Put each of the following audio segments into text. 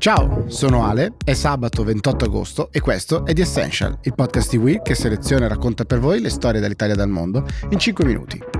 Ciao, sono Ale, è sabato 28 agosto e questo è The Essential, il podcast di Will che seleziona e racconta per voi le storie dall'Italia e dal mondo in 5 minuti.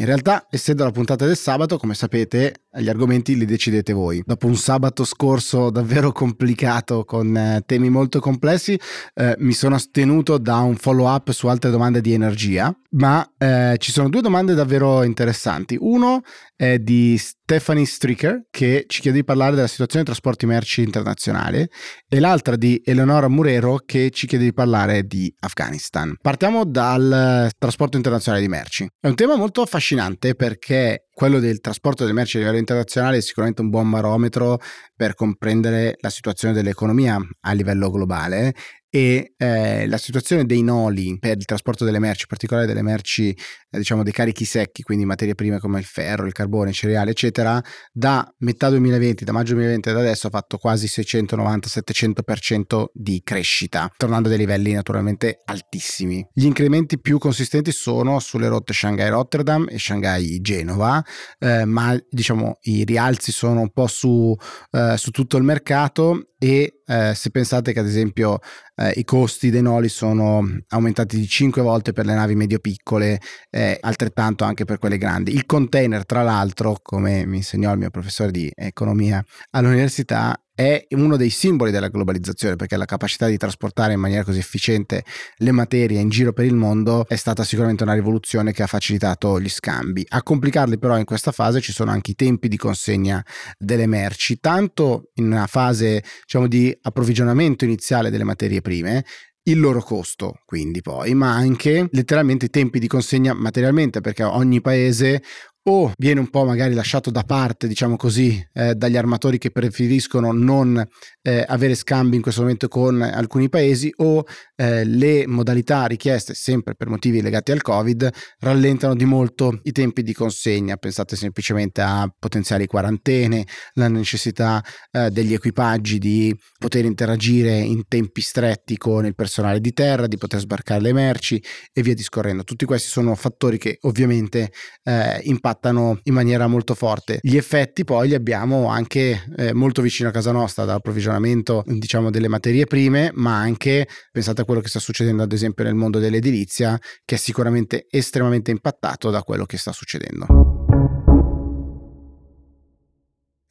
In realtà, essendo la puntata del sabato, come sapete, gli argomenti li decidete voi. Dopo un sabato scorso davvero complicato con eh, temi molto complessi, eh, mi sono astenuto da un follow up su altre domande di energia, ma eh, ci sono due domande davvero interessanti. Uno è di Stephanie Stricker che ci chiede di parlare della situazione dei trasporti merci internazionale e l'altra di Eleonora Murero che ci chiede di parlare di Afghanistan. Partiamo dal trasporto internazionale di merci. È un tema molto affascinante perché quello del trasporto delle merci a livello internazionale è sicuramente un buon barometro per comprendere la situazione dell'economia a livello globale e eh, la situazione dei noli per il trasporto delle merci, in particolare delle merci, eh, diciamo dei carichi secchi, quindi materie prime come il ferro, il carbone, i cereali, eccetera, da metà 2020, da maggio 2020 ad adesso ha fatto quasi 690-700% di crescita, tornando a dei livelli naturalmente altissimi. Gli incrementi più consistenti sono sulle rotte Shanghai-Rotterdam e Shanghai-Genova, eh, ma diciamo i rialzi sono un po' su, eh, su tutto il mercato e eh, se pensate che ad esempio eh, i costi dei noli sono aumentati di 5 volte per le navi medio-piccole, eh, altrettanto anche per quelle grandi. Il container, tra l'altro, come mi insegnò il mio professore di economia all'università, è uno dei simboli della globalizzazione perché la capacità di trasportare in maniera così efficiente le materie in giro per il mondo è stata sicuramente una rivoluzione che ha facilitato gli scambi. A complicarli però in questa fase ci sono anche i tempi di consegna delle merci, tanto in una fase diciamo di approvvigionamento iniziale delle materie prime il loro costo, quindi poi, ma anche letteralmente i tempi di consegna materialmente, perché ogni paese o viene un po' magari lasciato da parte, diciamo così, eh, dagli armatori che preferiscono non eh, avere scambi in questo momento con alcuni paesi o eh, le modalità richieste, sempre per motivi legati al Covid, rallentano di molto i tempi di consegna. Pensate semplicemente a potenziali quarantene, la necessità eh, degli equipaggi di poter interagire in tempi stretti con il personale di terra, di poter sbarcare le merci e via discorrendo. Tutti questi sono fattori che ovviamente eh, impattano impattano in maniera molto forte. Gli effetti poi li abbiamo anche eh, molto vicino a casa nostra dall'approvvigionamento diciamo delle materie prime, ma anche pensate a quello che sta succedendo ad esempio nel mondo dell'edilizia che è sicuramente estremamente impattato da quello che sta succedendo.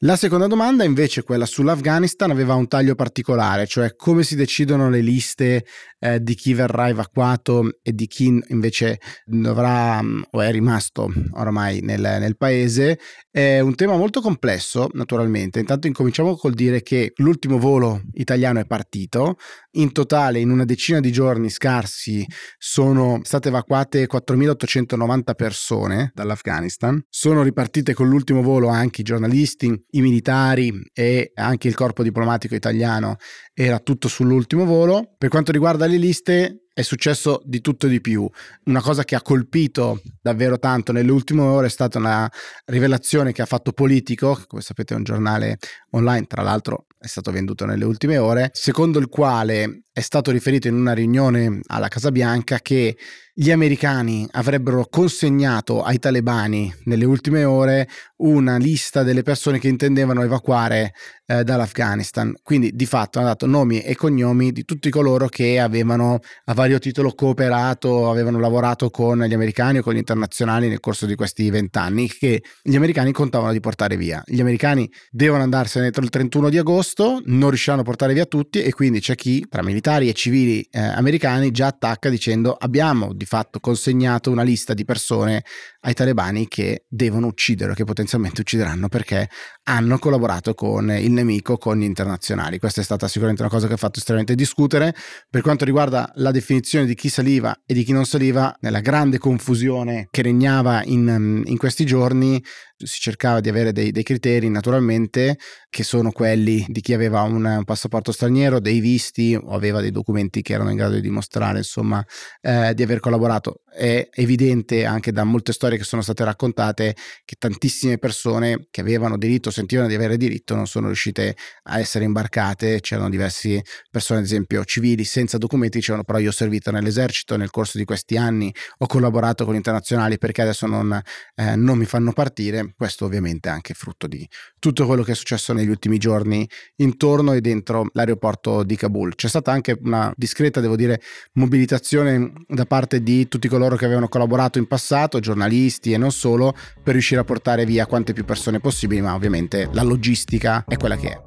La seconda domanda invece, quella sull'Afghanistan, aveva un taglio particolare, cioè come si decidono le liste eh, di chi verrà evacuato e di chi invece dovrà mm, o è rimasto oramai nel, nel paese. È un tema molto complesso, naturalmente. Intanto incominciamo col dire che l'ultimo volo italiano è partito. In totale, in una decina di giorni scarsi, sono state evacuate 4.890 persone dall'Afghanistan. Sono ripartite con l'ultimo volo anche i giornalisti i militari e anche il corpo diplomatico italiano era tutto sull'ultimo volo. Per quanto riguarda le liste, è successo di tutto e di più. Una cosa che ha colpito davvero tanto nelle ultime ore è stata una rivelazione che ha fatto Politico, come sapete è un giornale online, tra l'altro è stato venduto nelle ultime ore, secondo il quale è stato riferito in una riunione alla Casa Bianca che gli americani avrebbero consegnato ai talebani nelle ultime ore una lista delle persone che intendevano evacuare eh, dall'Afghanistan. Quindi di fatto hanno dato nomi e cognomi di tutti coloro che avevano a vario titolo cooperato, avevano lavorato con gli americani o con gli internazionali nel corso di questi vent'anni che gli americani contavano di portare via. Gli americani devono andarsene entro il 31 di agosto, non riusciranno a portare via tutti e quindi c'è chi tra militari e civili eh, americani già attacca dicendo abbiamo di fatto consegnato una lista di persone ai talebani che devono uccidere, che potenzialmente uccideranno perché hanno collaborato con il nemico, con gli internazionali. Questa è stata sicuramente una cosa che ha fatto estremamente discutere. Per quanto riguarda la definizione di chi saliva e di chi non saliva, nella grande confusione che regnava in, in questi giorni, si cercava di avere dei, dei, criteri naturalmente che sono quelli di chi aveva un, passaporto straniero, dei visti o aveva dei documenti che erano in grado di dimostrare insomma eh, di aver collaborato. È evidente anche da molte storie che sono state raccontate che tantissime persone che avevano diritto, sentivano di avere diritto, non sono riuscite a essere imbarcate. C'erano diverse persone, ad esempio civili, senza documenti, dicevano però io ho servito nell'esercito nel corso di questi anni, ho collaborato con internazionali perché adesso non, eh, non mi fanno partire questo ovviamente è anche frutto di tutto quello che è successo negli ultimi giorni intorno e dentro l'aeroporto di Kabul. C'è stata anche una discreta, devo dire, mobilitazione da parte di tutti coloro che avevano collaborato in passato, giornalisti e non solo, per riuscire a portare via quante più persone possibili, ma ovviamente la logistica è quella che è.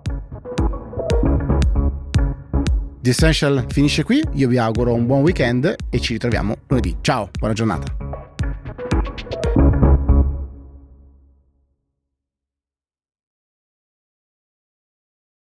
The Essential finisce qui, io vi auguro un buon weekend e ci ritroviamo lunedì. Ciao, buona giornata.